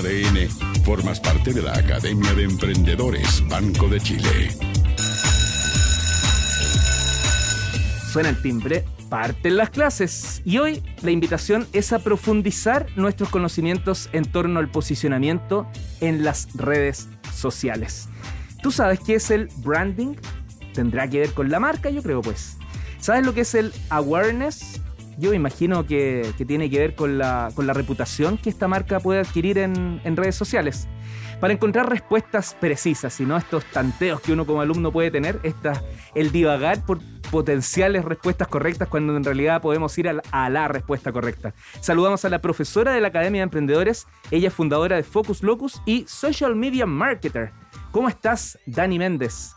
ADN, formas parte de la Academia de Emprendedores Banco de Chile. Suena el timbre, parten las clases. Y hoy la invitación es a profundizar nuestros conocimientos en torno al posicionamiento en las redes sociales. ¿Tú sabes qué es el branding? Tendrá que ver con la marca, yo creo, pues. ¿Sabes lo que es el awareness? Yo imagino que, tiene que ver con la, reputación que esta marca puede adquirir en, en redes sociales. Para encontrar respuestas precisas y no estos tanteos que uno como alumno puede tener, esta, el divagar por potenciales respuestas correctas cuando en realidad podemos ir a la, respuesta correcta. Saludamos a la profesora de la Academia de Emprendedores, ella es fundadora de Focus Locus y Social Media Marketer. ¿Cómo estás, Dani Méndez?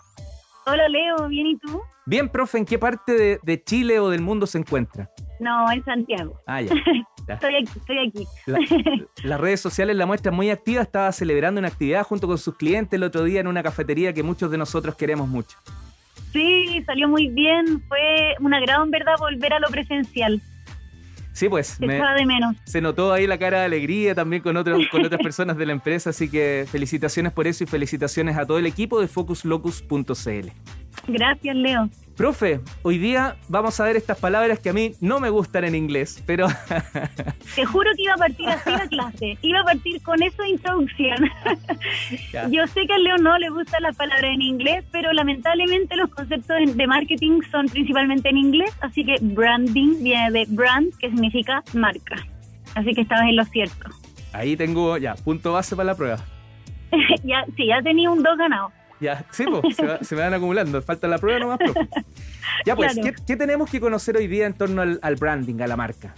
Hola Leo, ¿bien y tú? Bien, profe, ¿en qué parte de, Chile o del mundo se encuentra? No, en Santiago. Ah, ya. estoy aquí, estoy aquí. las redes sociales la muestra muy activa, estaba celebrando una actividad junto con sus clientes el otro día en una cafetería que muchos de nosotros queremos mucho. Sí, salió muy bien, fue una gran verdad volver a lo presencial. Sí, pues. Se de menos. Se notó ahí la cara de alegría también con, otros, con otras personas de la empresa, así que felicitaciones por eso y felicitaciones a todo el equipo de focuslocus.cl. Gracias, Leo. Profe, hoy día vamos a ver estas palabras que a mí no me gustan en inglés, pero... Te juro que iba a partir así la clase, iba a partir con eso de introducción. Yo sé que a Leo no le gustan las palabras en inglés, pero lamentablemente los conceptos de marketing son principalmente en inglés, así que branding viene de brand, que significa marca. Así que estabas en lo cierto. Ahí tengo ya, punto base para la prueba. ya, sí, ya tenía un dos ganado. Ya, sí, pues, se, van acumulando. Falta la prueba nomás, profe. Ya, pues, ¿qué, tenemos que conocer hoy día en torno al, branding, a la marca?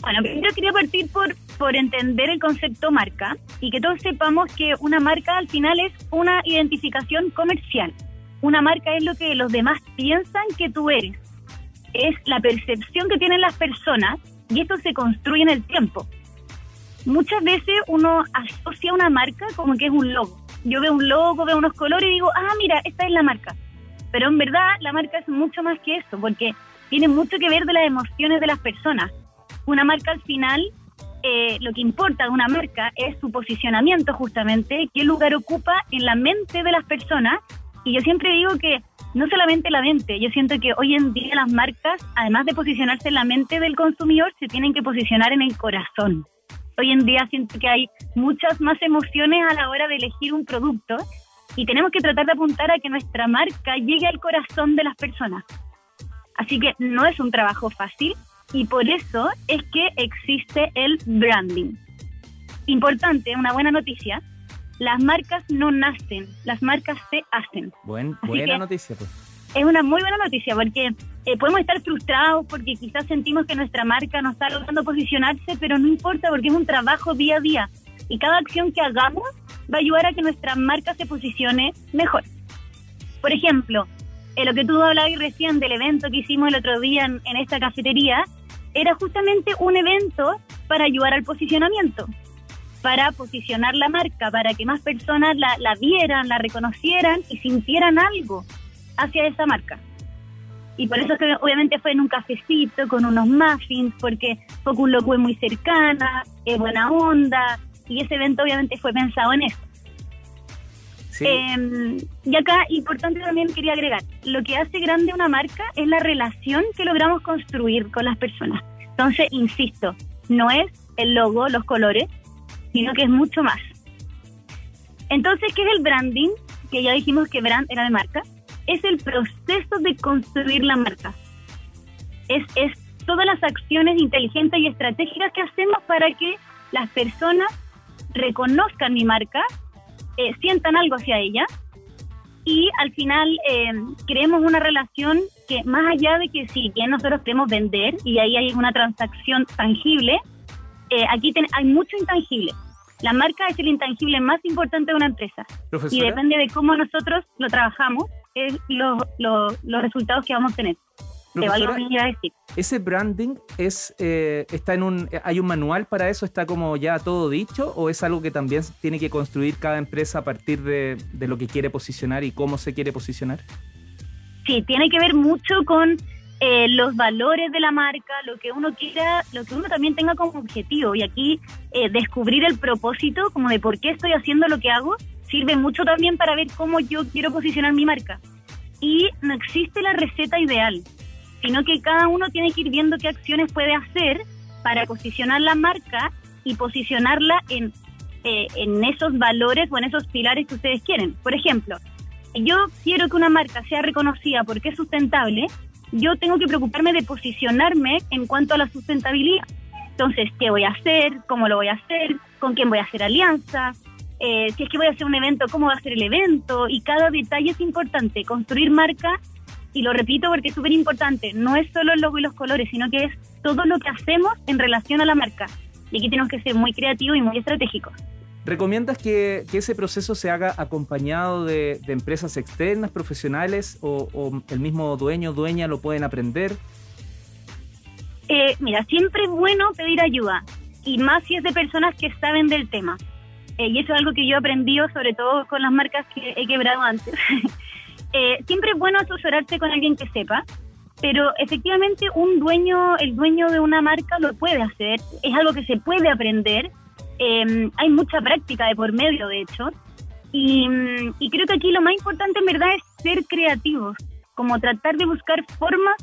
Bueno, primero quería partir por, por entender el concepto marca y que todos sepamos que una marca al final es una identificación comercial. Una marca es lo que los demás piensan que tú eres. Es la percepción que tienen las personas y esto se construye en el tiempo. Muchas veces uno asocia una marca como que es un logo yo veo un logo, veo unos colores y digo, ah, mira, esta es la marca. Pero en verdad la marca es mucho más que eso, porque tiene mucho que ver de las emociones de las personas. Una marca al final, eh, lo que importa de una marca es su posicionamiento justamente, qué lugar ocupa en la mente de las personas. Y yo siempre digo que no solamente la mente, yo siento que hoy en día las marcas, además de posicionarse en la mente del consumidor, se tienen que posicionar en el corazón hoy en día siento que hay muchas más emociones a la hora de elegir un producto y tenemos que tratar de apuntar a que nuestra marca llegue al corazón de las personas. Así que no es un trabajo fácil y por eso es que existe el branding. Importante, una buena noticia, las marcas no nacen, las marcas se hacen. buena noticia, pues es una muy buena noticia porque eh, podemos estar frustrados porque quizás sentimos que nuestra marca no está logrando posicionarse, pero no importa porque es un trabajo día a día y cada acción que hagamos va a ayudar a que nuestra marca se posicione mejor. Por ejemplo, en lo que tú hablabas recién del evento que hicimos el otro día en, esta cafetería, era justamente un evento para ayudar al posicionamiento, para posicionar la marca, para que más personas la, la vieran, la reconocieran y sintieran algo hacia esa marca. Y por eso que obviamente fue en un cafecito con unos muffins, porque Focus Loco es muy cercana, es buena onda, y ese evento obviamente fue pensado en eso. Em, y acá, importante también quería agregar, lo que hace grande una marca es la relación que logramos construir con las personas. Entonces, insisto, no es el logo, los colores, sino que es mucho más. Entonces, ¿qué es el branding? Que ya dijimos que brand era de marca es el proceso de construir la marca. Es, es todas las acciones inteligentes y estratégicas que hacemos para que las personas reconozcan mi marca, eh, sientan algo hacia ella y al final eh, creemos una relación que más allá de que si bien nosotros queremos vender y ahí hay una transacción tangible, eh, aquí hay mucho intangible. La marca es el intangible más importante de una empresa y depende de cómo nosotros lo trabajamos es los resultados que vamos a tener. decir. ¿Ese branding es eh, está en un hay un manual para eso? ¿Está como ya todo dicho? ¿O es algo que también tiene que construir cada empresa a partir de, lo que quiere posicionar y cómo se quiere posicionar? Sí, tiene que ver mucho con eh, los valores de la marca, lo que uno quiera, lo que uno también tenga como objetivo. Y aquí eh, descubrir el propósito, como de por qué estoy haciendo lo que hago, sirve mucho también para ver cómo yo quiero posicionar mi marca. Y no existe la receta ideal, sino que cada uno tiene que ir viendo qué acciones puede hacer para posicionar la marca y posicionarla en, eh, en esos valores o en esos pilares que ustedes quieren. Por ejemplo, yo quiero que una marca sea reconocida porque es sustentable, yo tengo que preocuparme de posicionarme en cuanto a la sustentabilidad. Entonces, ¿qué voy a hacer? ¿Cómo lo voy a hacer? ¿Con quién voy a hacer alianza? Eh, si es que voy a hacer un evento, ¿cómo va a ser el evento? Y cada detalle es importante. Construir marca, y lo repito porque es súper importante, no es solo el logo y los colores, sino que es todo lo que hacemos en relación a la marca. Y aquí tenemos que ser muy creativos y muy estratégicos. ¿Recomiendas que, ese proceso se haga acompañado de, empresas externas, profesionales o, el mismo dueño o dueña lo pueden aprender? Eh, mira, siempre es bueno pedir ayuda y más si es de personas que saben del tema. Eh, y eso es algo que yo he aprendido sobre todo con las marcas que he quebrado antes. Eh, siempre es bueno asesorarse con alguien que sepa, pero efectivamente un dueño, el dueño de una marca lo puede hacer, es algo que se puede aprender Em, hay mucha práctica de por medio, de hecho. Y, y, creo que aquí lo más importante en verdad es ser creativos, como tratar de buscar formas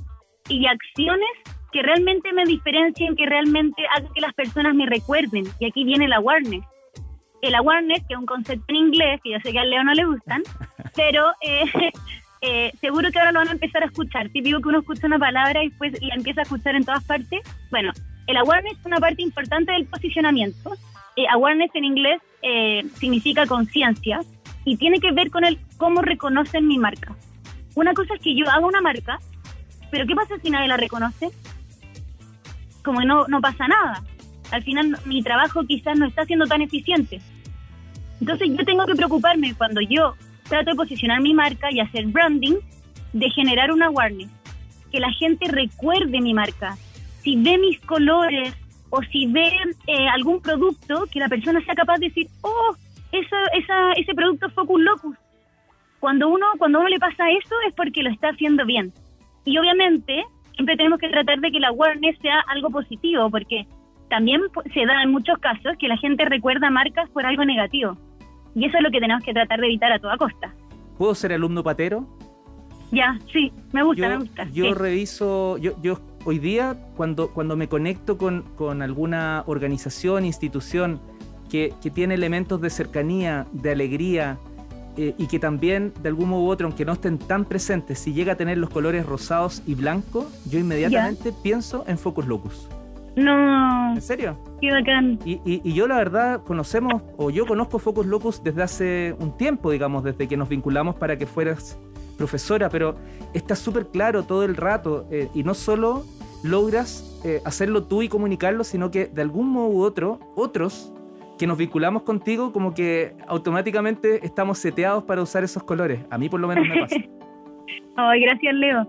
y acciones que realmente me diferencien, que realmente hagan que las personas me recuerden. Y aquí viene el awareness. El awareness, que es un concepto en inglés, que yo sé que a Leo no le gustan, pero eh, eh, seguro que ahora lo van a empezar a escuchar. Típico que uno escucha una palabra y después la empieza a escuchar en todas partes. Bueno, el awareness es una parte importante del posicionamiento eh, awareness en inglés eh, significa conciencia y tiene que ver con el cómo reconocen mi marca. Una cosa es que yo hago una marca, pero ¿qué pasa si nadie la reconoce? Como que no, no pasa nada. Al final mi trabajo quizás no está siendo tan eficiente. Entonces yo tengo que preocuparme cuando yo trato de posicionar mi marca y hacer branding, de generar una awareness, que la gente recuerde mi marca. Si ve mis colores, o si ven eh, algún producto que la persona sea capaz de decir, oh, eso, esa, ese producto Focus Locus. Cuando uno, cuando uno le pasa eso es porque lo está haciendo bien. Y obviamente siempre tenemos que tratar de que la awareness sea algo positivo, porque también se da en muchos casos que la gente recuerda marcas por algo negativo. Y eso es lo que tenemos que tratar de evitar a toda costa. ¿Puedo ser alumno patero? Ya, sí, me gusta, me gusta. Yo reviso, yo, yo hoy día cuando, cuando me conecto con, con alguna organización, institución que, que, tiene elementos de cercanía, de alegría, eh, y que también de algún modo u otro, aunque no estén tan presentes, si llega a tener los colores rosados y blancos, yo inmediatamente pienso en Focus Locus. No. ¿En serio? Qué bacán. Y, y, y, yo la verdad conocemos, o yo conozco Focus Locus desde hace un tiempo, digamos, desde que nos vinculamos para que fueras profesora, pero está súper claro todo el rato eh, y no solo logras eh, hacerlo tú y comunicarlo, sino que de algún modo u otro, otros que nos vinculamos contigo, como que automáticamente estamos seteados para usar esos colores. A mí por lo menos me pasa. Ay, gracias Leo.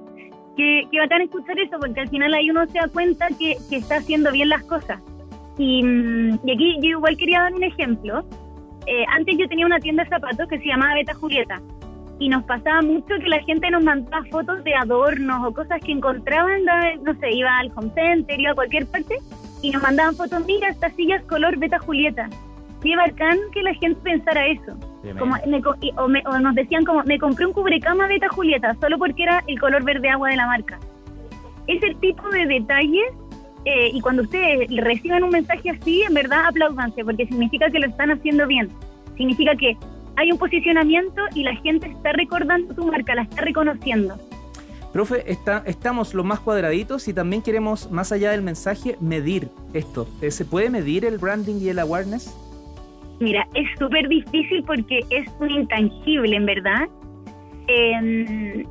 Qué, qué bacán escuchar eso, porque al final ahí uno se da cuenta que, que está haciendo bien las cosas. Y, mm, y, aquí yo igual quería dar un ejemplo. Eh, antes yo tenía una tienda de zapatos que se llamaba Beta Julieta y nos pasaba mucho que la gente nos mandaba fotos de adornos o cosas que encontraban, no sé, iba al home center, iba a cualquier parte y nos mandaban fotos, mira, estas sillas color Beta Julieta. Qué bacán que la gente pensara eso. Como o, nos decían como, me compré un cubrecama Beta Julieta solo porque era el color verde agua de la marca. Ese tipo de detalles, eh, y cuando ustedes reciban un mensaje así, en verdad aplaudanse, porque significa que lo están haciendo bien. Significa que hay un posicionamiento y la gente está recordando tu marca, la está reconociendo. Profe, está, estamos los más cuadraditos y también queremos, más allá del mensaje, medir esto. ¿Se puede medir el branding y el awareness? Mira, es súper difícil porque es un intangible, en verdad. Em,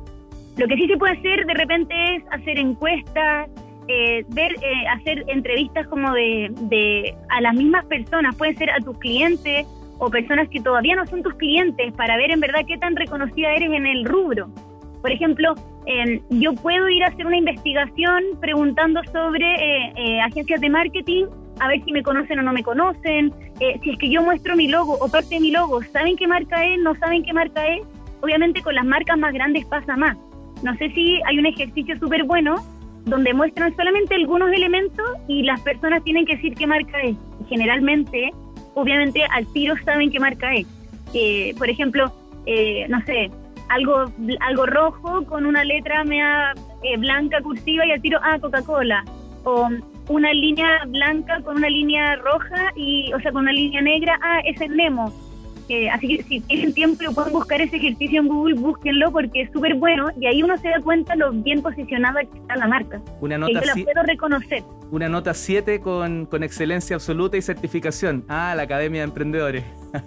lo que sí se puede hacer de repente es hacer encuestas, eh, ver, eh, hacer entrevistas como de, de a las mismas personas, puede ser a tus clientes o personas que todavía no son tus clientes para ver en verdad qué tan reconocida eres en el rubro. Por ejemplo, yo puedo ir a hacer una investigación preguntando sobre eh, eh, agencias de marketing, a ver si me conocen o no me conocen, eh, si es que yo muestro mi logo o parte de mi logo, ¿saben qué marca es? ¿No saben qué marca es? Obviamente con las marcas más grandes pasa más. no sé si hay un ejercicio súper bueno donde muestran solamente algunos elementos y las personas tienen que decir qué marca es. Generalmente, obviamente, al tiro saben qué marca es. Eh, por ejemplo, eh, no sé, algo, algo rojo con una letra mea, blanca cursiva y al tiro, ah, Coca-Cola. O una línea blanca con una línea roja y, o sea, con una línea negra, ah, es el Nemo. Eh, así que si tienen tiempo y pueden buscar ese ejercicio en Google, búsquenlo porque es súper bueno y ahí uno se da cuenta lo bien posicionada que está la marca. Una nota yo la puedo reconocer. Una nota 7 con, con excelencia absoluta y certificación. Ah, la Academia de Emprendedores.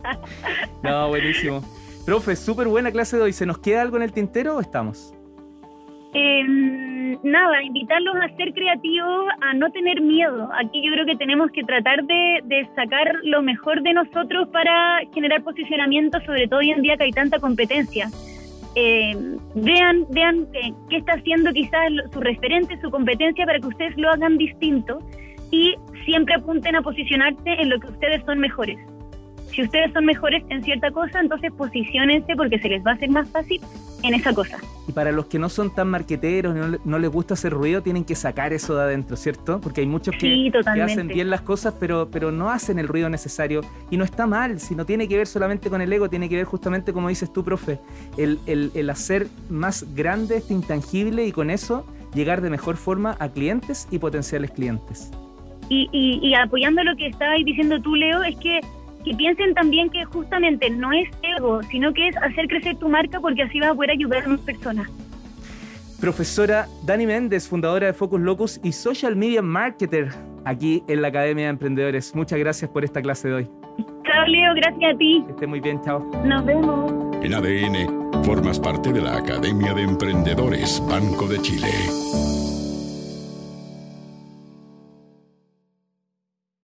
no, buenísimo. Profe, súper buena clase de hoy. ¿Se nos queda algo en el tintero o estamos? Eh, nada, invitarlos a ser creativos, a no tener miedo. Aquí yo creo que tenemos que tratar de, sacar lo mejor de nosotros para generar posicionamiento, sobre todo hoy en día que hay tanta competencia. Eh, vean vean qué está haciendo quizás su referente, su competencia para que ustedes lo hagan distinto y siempre apunten a posicionarse en lo que ustedes son mejores si ustedes son mejores en cierta cosa, entonces posicionense porque se les va a hacer más fácil en esa cosa. Y para los que no son tan marqueteros, no, no les gusta hacer ruido, tienen que sacar eso de adentro, ¿cierto? Porque hay muchos que, hacen bien las cosas, pero, pero no hacen el ruido necesario. Y no está mal, si no tiene que ver solamente con el ego, tiene que ver justamente, como dices tú, profe, el, el, el hacer más grande este intangible y con eso llegar de mejor forma a clientes y potenciales clientes. Y, y, y apoyando lo que estabas diciendo tú, Leo, es que que piensen también que justamente no es ego, sino que es hacer crecer tu marca porque así vas a poder ayudar a más personas. Profesora Dani Méndez, fundadora de Focus Locus y Social Media Marketer aquí en la Academia de Emprendedores. Muchas gracias por esta clase de hoy. Chao, Leo, gracias a ti. Que esté muy bien, chao. Nos vemos. En ADN, formas parte de la Academia de Emprendedores Banco de Chile.